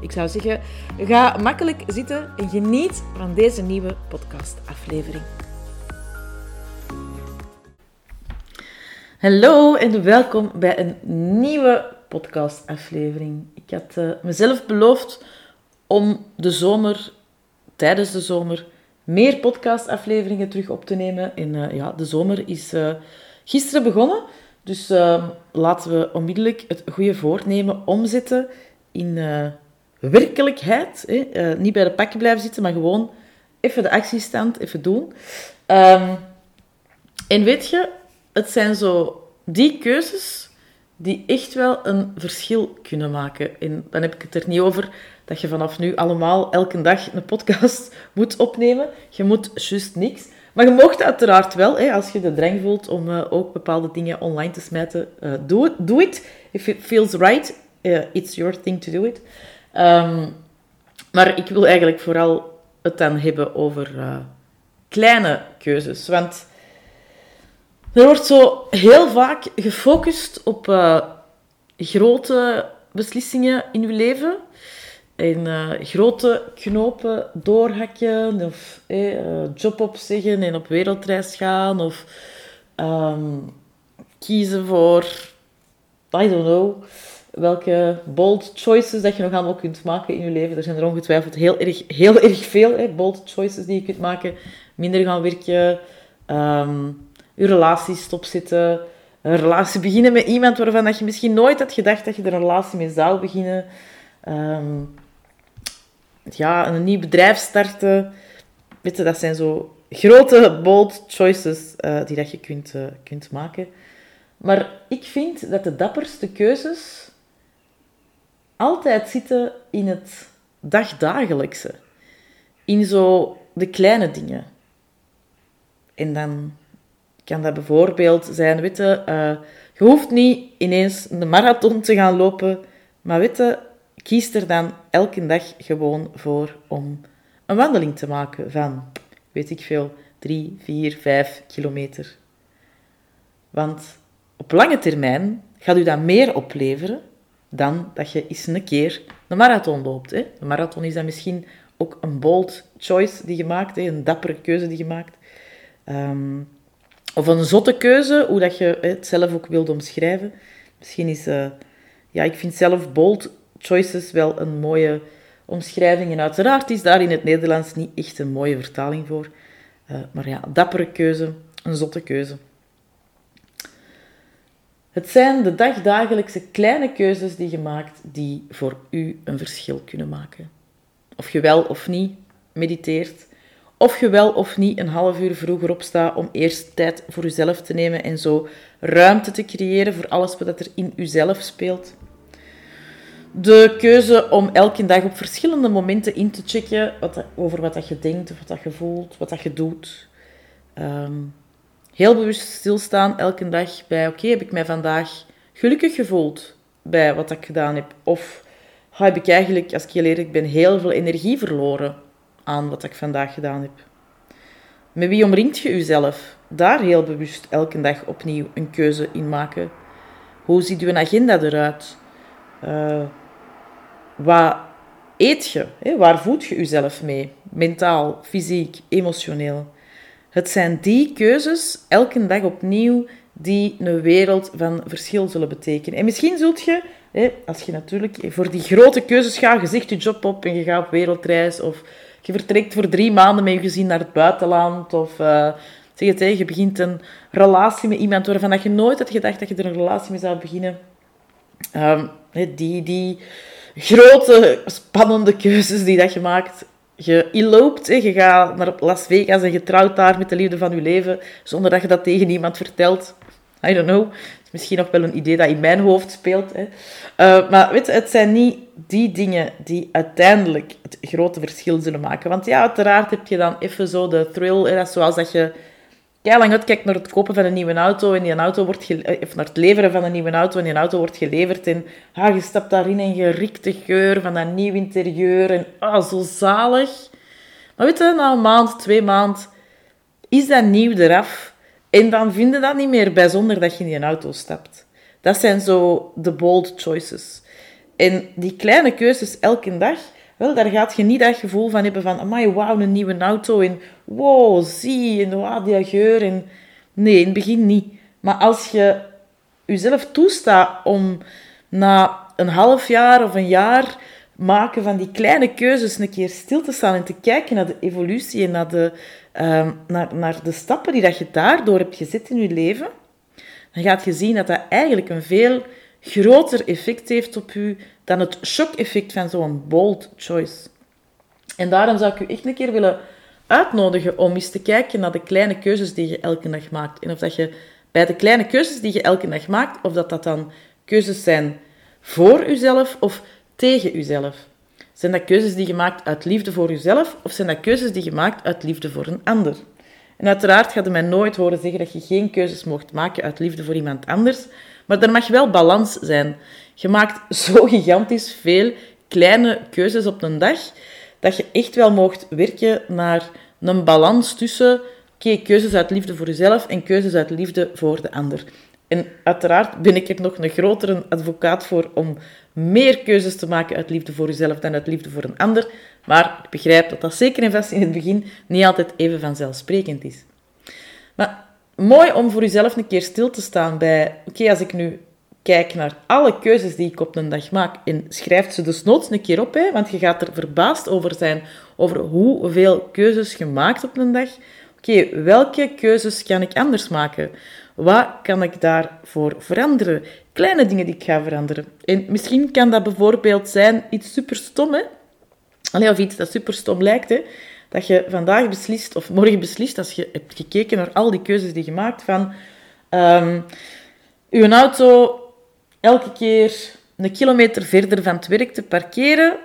Ik zou zeggen, ga makkelijk zitten en geniet van deze nieuwe podcastaflevering. Hallo en welkom bij een nieuwe podcastaflevering. Ik had uh, mezelf beloofd om de zomer, tijdens de zomer, meer podcastafleveringen terug op te nemen. En uh, ja, de zomer is uh, gisteren begonnen. Dus laten we onmiddellijk het goede voornemen omzetten in werkelijkheid. Hè? Uh, niet bij de pakje blijven zitten, maar gewoon even de actiestand even doen. Um, en weet je, het zijn zo die keuzes die echt wel een verschil kunnen maken. En dan heb ik het er niet over dat je vanaf nu allemaal elke dag een podcast moet opnemen. Je moet juist niks. Maar je mocht uiteraard wel, hè, als je de drang voelt om uh, ook bepaalde dingen online te smijten, uh, do, it, do it. If it feels right, it's your thing to do it. Um, maar ik wil eigenlijk vooral het dan hebben over uh, kleine keuzes. Want er wordt zo heel vaak gefocust op uh, grote beslissingen in je leven. En uh, grote knopen doorhakken, of eh, job opzeggen en op wereldreis gaan, of um, kiezen voor, I don't know, welke bold choices dat je nog allemaal kunt maken in je leven. Er zijn er ongetwijfeld heel erg, heel erg veel, hè, bold choices die je kunt maken. Minder gaan werken, um, je relatie stopzetten, een relatie beginnen met iemand waarvan dat je misschien nooit had gedacht dat je er een relatie mee zou beginnen. Um, ja, een nieuw bedrijf starten. Weet je, dat zijn zo grote, bold choices uh, die dat je kunt, uh, kunt maken. Maar ik vind dat de dapperste keuzes altijd zitten in het dagdagelijkse. In zo de kleine dingen. En dan kan dat bijvoorbeeld zijn, uh, je hoeft niet ineens een marathon te gaan lopen, maar witte, kies er dan elke dag gewoon voor om een wandeling te maken van, weet ik veel, drie, vier, vijf kilometer. Want op lange termijn gaat u dat meer opleveren dan dat je eens een keer een marathon loopt. Hè. Een marathon is dan misschien ook een bold choice die je maakt, een dappere keuze die je maakt. Um, of een zotte keuze, hoe dat je het zelf ook wilt omschrijven. Misschien is, uh, ja, ik vind zelf bold choices wel een mooie omschrijving. En uiteraard is daar in het Nederlands niet echt een mooie vertaling voor. Uh, maar ja, dappere keuze, een zotte keuze. Het zijn de dagdagelijkse kleine keuzes die je maakt die voor u een verschil kunnen maken. Of je wel of niet mediteert, of je wel of niet een half uur vroeger opstaat om eerst tijd voor jezelf te nemen en zo ruimte te creëren voor alles wat er in jezelf speelt. De keuze om elke dag op verschillende momenten in te checken wat, over wat je denkt, wat je voelt, wat dat je doet. Um, heel bewust stilstaan elke dag bij, oké, heb ik mij vandaag gelukkig gevoeld bij wat ik gedaan heb? Of heb ik eigenlijk, als ik heel eerlijk ben, heel veel energie verloren aan wat ik vandaag gedaan heb? Met wie omringt je jezelf? Daar heel bewust elke dag opnieuw een keuze in maken. Hoe ziet je agenda eruit? Uh, wat eet je? Hè? Waar voed je jezelf mee? Mentaal, fysiek, emotioneel. Het zijn die keuzes, elke dag opnieuw, die een wereld van verschil zullen betekenen. En misschien zult je, als je natuurlijk voor die grote keuzes gaat, je zegt je job op en je gaat op wereldreis, of je vertrekt voor drie maanden met je gezin naar het buitenland, of uh, zeg het, je begint een relatie met iemand waarvan je nooit had gedacht dat je er een relatie mee zou beginnen. Um, die, die grote, spannende keuzes die dat je maakt, je eloopt, je gaat naar Las Vegas en je trouwt daar met de liefde van je leven, zonder dat je dat tegen iemand vertelt. I don't know. Is misschien nog wel een idee dat in mijn hoofd speelt. Hè. Uh, maar weet je, het zijn niet die dingen die uiteindelijk het grote verschil zullen maken. Want ja, uiteraard heb je dan even zo de thrill, hè, zoals dat je lang uitkijkt naar het kopen van een nieuwe auto en die auto wordt eh, naar het leveren van een nieuwe auto en die auto wordt geleverd en ah, je stapt daarin en je riekt de geur van dat nieuw interieur en ah, zo zalig. Maar weet je, na een maand, twee maanden is dat nieuw eraf en dan vind je dat niet meer bijzonder dat je in die auto stapt. Dat zijn zo de bold choices. En die kleine keuzes elke dag, wel, daar gaat je niet dat gevoel van hebben van, amai, wauw, een nieuwe auto. En wow, zie, en wow, die geur. En... Nee, in het begin niet. Maar als je jezelf toestaat om na een half jaar of een jaar maken van die kleine keuzes een keer stil te staan en te kijken naar de evolutie en naar de, uh, naar, naar de stappen die dat je daardoor hebt gezet in je leven, dan gaat je zien dat dat eigenlijk een veel groter effect heeft op u dan het shock-effect van zo'n bold choice. En daarom zou ik u echt een keer willen uitnodigen om eens te kijken naar de kleine keuzes die je elke dag maakt. En of dat je bij de kleine keuzes die je elke dag maakt, of dat dat dan keuzes zijn voor uzelf of tegen uzelf. Zijn dat keuzes die je maakt uit liefde voor jezelf, of zijn dat keuzes die je maakt uit liefde voor een ander? En uiteraard gaat je mij nooit horen zeggen dat je geen keuzes mocht maken uit liefde voor iemand anders, maar er mag wel balans zijn. Je maakt zo gigantisch veel kleine keuzes op een dag, dat je echt wel mocht werken naar een balans tussen keuzes uit liefde voor jezelf en keuzes uit liefde voor de ander. En uiteraard ben ik er nog een grotere advocaat voor om meer keuzes te maken uit liefde voor jezelf dan uit liefde voor een ander. Maar ik begrijp dat dat zeker en vast in het begin niet altijd even vanzelfsprekend is. Maar mooi om voor jezelf een keer stil te staan bij, oké, als ik nu kijk naar alle keuzes die ik op een dag maak en schrijf ze dus noods een keer op, hè, want je gaat er verbaasd over zijn over hoeveel keuzes je maakt op een dag. Oké, welke keuzes kan ik anders maken? Wat kan ik daarvoor veranderen? Kleine dingen die ik ga veranderen. En misschien kan dat bijvoorbeeld zijn iets super stom, hè? Allee, of iets dat super stom lijkt, hè? Dat je vandaag beslist, of morgen beslist, als je hebt gekeken naar al die keuzes die je maakt, van um, je auto elke keer een kilometer verder van het werk te parkeren,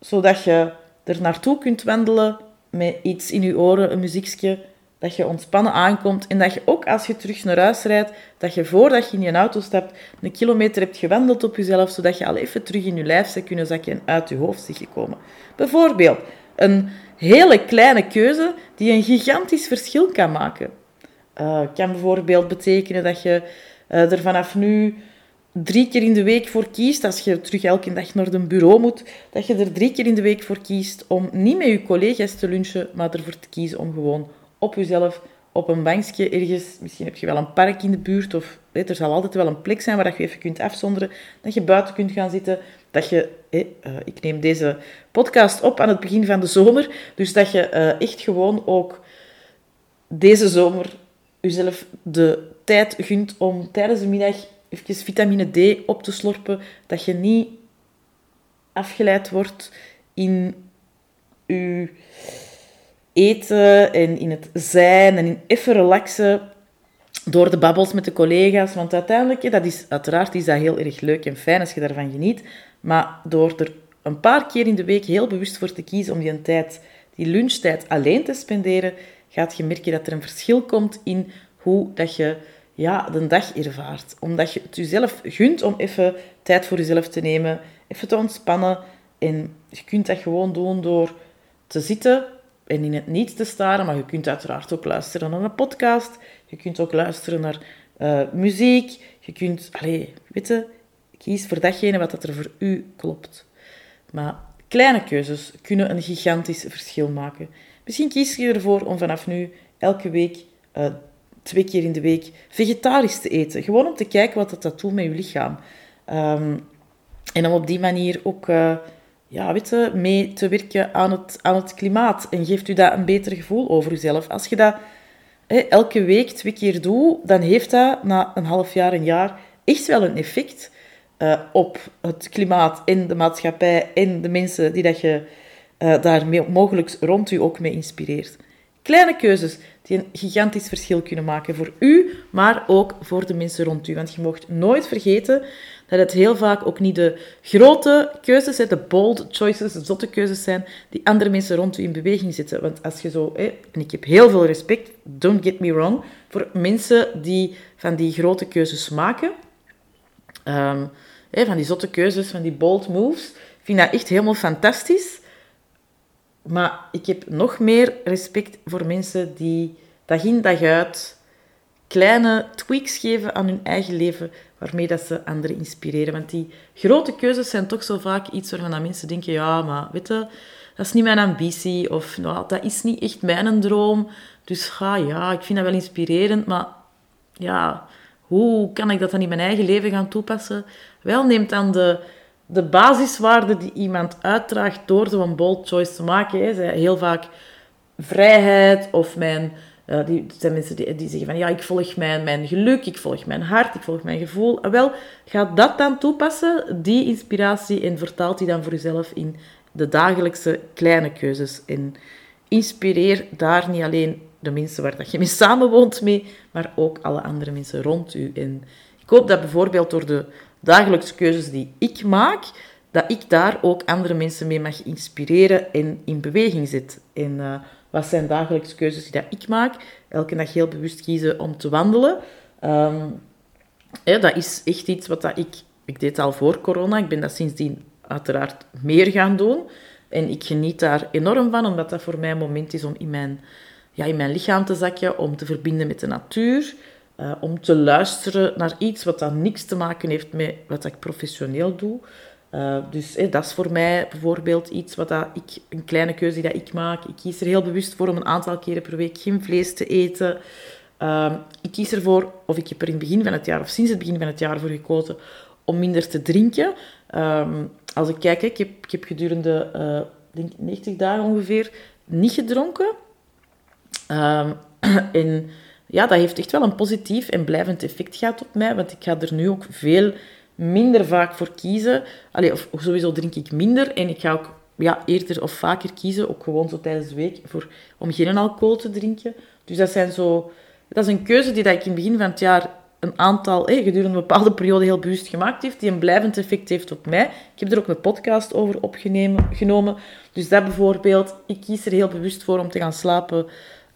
zodat je er naartoe kunt wandelen met iets in je oren, een muziekje, dat je ontspannen aankomt en dat je ook als je terug naar huis rijdt, dat je voordat je in je auto stapt, een kilometer hebt gewandeld op jezelf, zodat je al even terug in je lijf zou kunnen zakken en uit je hoofd zit gekomen. Bijvoorbeeld, een hele kleine keuze die een gigantisch verschil kan maken. Uh, kan bijvoorbeeld betekenen dat je uh, er vanaf nu drie keer in de week voor kiest, als je terug elke dag naar een bureau moet, dat je er drie keer in de week voor kiest om niet met je collega's te lunchen, maar ervoor te kiezen om gewoon op jezelf, op een bankje ergens, misschien heb je wel een park in de buurt, of weet, er zal altijd wel een plek zijn waar je even kunt afzonderen, dat je buiten kunt gaan zitten, dat je, eh, ik neem deze podcast op aan het begin van de zomer, dus dat je eh, echt gewoon ook deze zomer jezelf de tijd gunt om tijdens de middag even vitamine D op te slorpen, dat je niet afgeleid wordt in je eten en in het zijn en in even relaxen door de babbels met de collega's. Want uiteindelijk, dat is, uiteraard is dat heel erg leuk en fijn als je daarvan geniet. Maar door er een paar keer in de week heel bewust voor te kiezen om die tijd, die lunchtijd alleen te spenderen, gaat je merken dat er een verschil komt in hoe dat je ja, de dag ervaart. Omdat je het jezelf gunt om even tijd voor jezelf te nemen, even te ontspannen. En je kunt dat gewoon doen door te zitten en in het niet te staren, maar je kunt uiteraard ook luisteren naar een podcast. Je kunt ook luisteren naar uh, muziek. Je kunt, allez, weet je, kies voor datgene wat er voor u klopt. Maar kleine keuzes kunnen een gigantisch verschil maken. Misschien kies je ervoor om vanaf nu elke week uh, twee keer in de week vegetarisch te eten. Gewoon om te kijken wat dat doet met je lichaam. Um, en om op die manier ook uh, ja, weet mee te werken aan het, aan het klimaat. En geeft u dat een beter gevoel over uzelf. Als je dat elke week twee keer doet, dan heeft dat na een half jaar, een jaar echt wel een effect uh, op het klimaat en de maatschappij en de mensen die dat je uh, daar mogelijk rond u ook mee inspireert. Kleine keuzes die een gigantisch verschil kunnen maken voor u, maar ook voor de mensen rond u. Want je mocht nooit vergeten dat het heel vaak ook niet de grote keuzes, de bold choices, de zotte keuzes zijn, die andere mensen rond u in beweging zetten. Want als je zo, en ik heb heel veel respect, don't get me wrong, voor mensen die van die grote keuzes maken, um, van die zotte keuzes, van die bold moves, ik vind dat echt helemaal fantastisch. Maar ik heb nog meer respect voor mensen die dag in dag uit kleine tweaks geven aan hun eigen leven, waarmee dat ze anderen inspireren. Want die grote keuzes zijn toch zo vaak iets waarvan mensen denken, ja, maar weet je, dat is niet mijn ambitie, of nou, dat is niet echt mijn droom. Dus ga, ja, ik vind dat wel inspirerend, maar ja, hoe kan ik dat dan in mijn eigen leven gaan toepassen? Wel, neemt dan de, de basiswaarden die iemand uitdraagt door zo'n bold choice te maken. Hè. Heel vaak vrijheid of mijn uh, die zijn mensen die, die, zeggen van ja, ik volg mijn, mijn geluk, ik volg mijn hart, ik volg mijn gevoel. En wel, ga dat dan toepassen, die inspiratie, en vertaalt die dan voor jezelf in de dagelijkse kleine keuzes. En inspireer daar niet alleen de mensen waar dat je mee samenwoont mee, maar ook alle andere mensen rond u. En ik hoop dat bijvoorbeeld door de dagelijkse keuzes die ik maak, dat ik daar ook andere mensen mee mag inspireren en in beweging zet. En uh, wat zijn dagelijkse keuzes die dat ik maak? Elke dag heel bewust kiezen om te wandelen. Um, dat is echt iets wat dat ik... Ik deed al voor corona. Ik ben dat sindsdien uiteraard meer gaan doen. En ik geniet daar enorm van, omdat dat voor mij een moment is om in mijn, ja, in mijn lichaam te zakken, om te verbinden met de natuur, uh, om te luisteren naar iets wat dan niks te maken heeft met wat ik professioneel doe. Uh, dus dat is voor mij bijvoorbeeld iets wat dat ik, een kleine keuze die dat ik maak. Ik kies er heel bewust voor om een aantal keren per week geen vlees te eten. Uh, ik kies ervoor, of ik heb er in het begin van het jaar, of sinds het begin van het jaar voor gekozen, om minder te drinken. Um, als ik kijk, ik heb, ik heb gedurende uh, denk 90 dagen ongeveer niet gedronken. En ja, dat heeft echt wel een positief en blijvend effect gehad op mij, want ik ga er nu ook veel minder vaak voor kiezen. Allee, of sowieso drink ik minder en ik ga ook ja, eerder of vaker kiezen, ook gewoon zo tijdens de week, voor, om geen alcohol te drinken. Dus dat, zijn zo, dat is een keuze die dat ik in het begin van het jaar een aantal, eh, gedurende een bepaalde periode heel bewust gemaakt heeft, die een blijvend effect heeft op mij. Ik heb er ook een podcast over opgenomen. Dus dat bijvoorbeeld, ik kies er heel bewust voor om te gaan slapen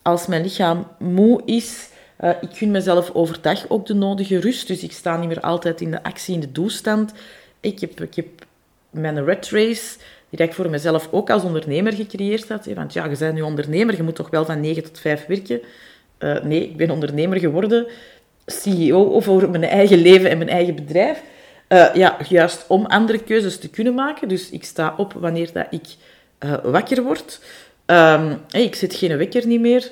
als mijn lichaam moe is. Uh, ik gun mezelf overdag ook de nodige rust, dus ik sta niet meer altijd in de actie, in de doelstand. Ik heb, ik heb mijn red race, die ik voor mezelf ook als ondernemer gecreëerd had. Want ja, je bent nu ondernemer, je moet toch wel van 9 tot 5 werken. Uh, nee, ik ben ondernemer geworden, CEO over mijn eigen leven en mijn eigen bedrijf. Uh, ja, juist om andere keuzes te kunnen maken. Dus ik sta op wanneer dat ik wakker word. Hey, ik zet geen wekker niet meer.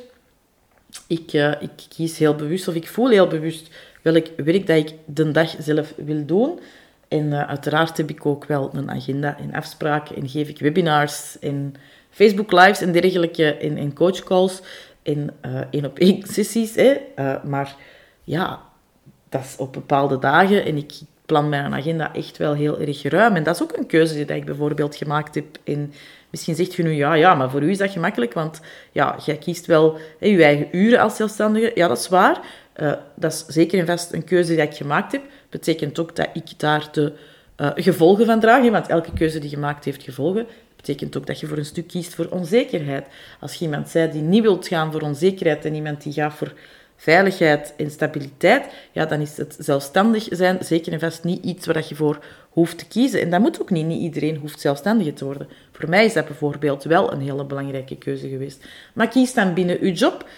Ik, uh, ik kies heel bewust, of ik voel heel bewust welk werk dat ik de dag zelf wil doen. En uh, uiteraard heb ik ook wel een agenda en afspraken en geef ik webinars en Facebook lives en dergelijke en, en coachcalls en uh, één op één sessies. Hè. maar ja, dat is op bepaalde dagen en ik plan mijn agenda echt wel heel erg ruim. En dat is ook een keuze die ik bijvoorbeeld gemaakt heb in Misschien zegt je nu, ja, ja, maar voor u is dat gemakkelijk, want ja, jij kiest wel je eigen uren als zelfstandige. Ja, dat is waar. Uh, dat is zeker en vast een keuze die ik gemaakt heb. Betekent ook dat ik daar de uh, gevolgen van draag, want elke keuze die je maakt heeft gevolgen. Betekent ook dat je voor een stuk kiest voor onzekerheid. Als je iemand zei die niet wilt gaan voor onzekerheid en iemand die gaat voor veiligheid en stabiliteit, ja, dan is het zelfstandig zijn zeker en vast niet iets waar je voor hoeft te kiezen. En dat moet ook niet. Niet iedereen hoeft zelfstandig te worden. Voor mij is dat bijvoorbeeld wel een hele belangrijke keuze geweest. Maar kies dan binnen uw job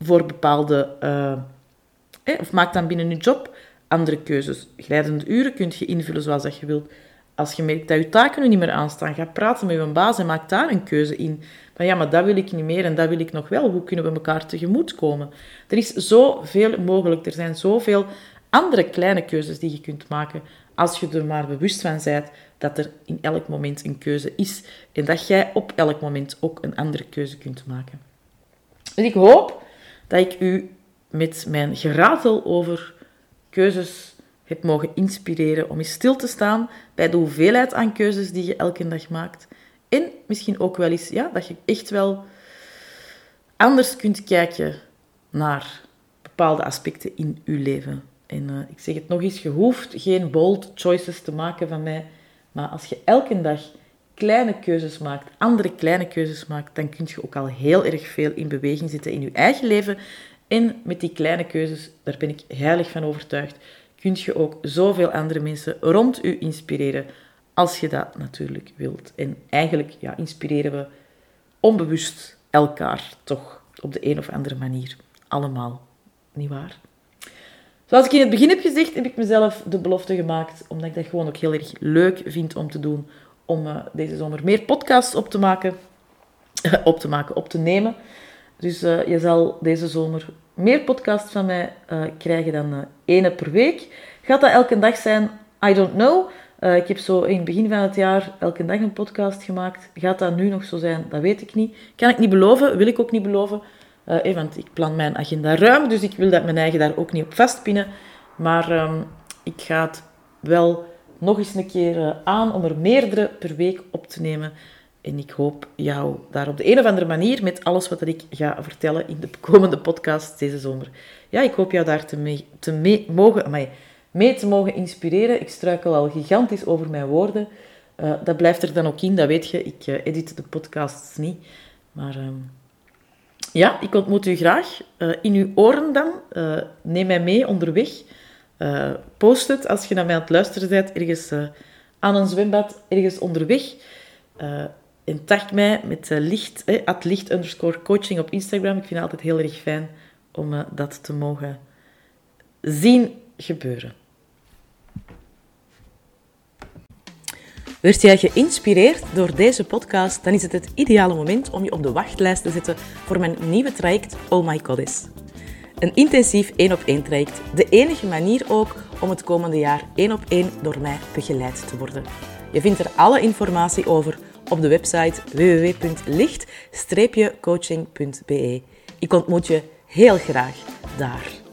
voor bepaalde... Uh, of maak dan binnen uw job andere keuzes. Glijdende uren kunt je invullen zoals dat je wilt. Als je merkt dat je taken nu niet meer aanstaan, ga praten met je baas en maak daar een keuze in. Van ja, maar dat wil ik niet meer en dat wil ik nog wel. Hoe kunnen we elkaar tegemoet komen? Er is zoveel mogelijk. Er zijn zoveel andere kleine keuzes die je kunt maken als je er maar bewust van bent dat er in elk moment een keuze is en dat jij op elk moment ook een andere keuze kunt maken. Dus ik hoop dat ik u met mijn geratel over keuzes heb mogen inspireren om eens stil te staan bij de hoeveelheid aan keuzes die je elke dag maakt. En misschien ook wel eens ja, dat je echt wel anders kunt kijken naar bepaalde aspecten in uw leven. En uh, ik zeg het nog eens, je hoeft geen bold choices te maken van mij. Maar als je elke dag kleine keuzes maakt, andere kleine keuzes maakt, dan kun je ook al heel erg veel in beweging zetten in je eigen leven. En met die kleine keuzes, daar ben ik heilig van overtuigd, kun je ook zoveel andere mensen rond u inspireren, als je dat natuurlijk wilt. En eigenlijk ja, inspireren we onbewust elkaar toch op de een of andere manier. Allemaal, niet waar? Zoals ik in het begin heb gezegd, heb ik mezelf de belofte gemaakt, omdat ik dat gewoon ook heel erg leuk vind om te doen, om uh, deze zomer meer podcasts op te maken, op te maken, op te nemen. Dus uh, je zal deze zomer meer podcasts van mij uh, krijgen dan ene per week. Gaat dat elke dag zijn? I don't know. ik heb zo in het begin van het jaar elke dag een podcast gemaakt. Gaat dat nu nog zo zijn? Dat weet ik niet. Kan ik niet beloven, wil ik ook niet beloven. Uh, want ik plan mijn agenda ruim, dus ik wil dat mijn eigen daar ook niet op vastpinnen. Maar um, ik ga het wel nog eens een keer uh, aan om er meerdere per week op te nemen. En ik hoop jou daar op de een of andere manier, met alles wat ik ga vertellen in de komende podcast deze zomer, ja, ik hoop jou daar te, mee, te mogen, mee te mogen inspireren. Ik struikel al gigantisch over mijn woorden. Uh, dat blijft er dan ook in, dat weet je. Ik uh, edit de podcasts niet. Maar... Um, ja, ik ontmoet u graag. Uh, in uw oren dan. Neem mij mee onderweg. Post het als je naar mij aan het luisteren bent, ergens aan een zwembad, ergens onderweg. En tag mij met licht, eh, licht underscore coaching op Instagram. Ik vind het altijd heel erg fijn om dat te mogen zien gebeuren. Werd jij geïnspireerd door deze podcast, dan is het het ideale moment om je op de wachtlijst te zetten voor mijn nieuwe traject Oh My Goddess. Een intensief één op één traject. De enige manier ook om het komende jaar één op één door mij begeleid te worden. Je vindt er alle informatie over op de website www.licht-coaching.be. Ik ontmoet je heel graag daar.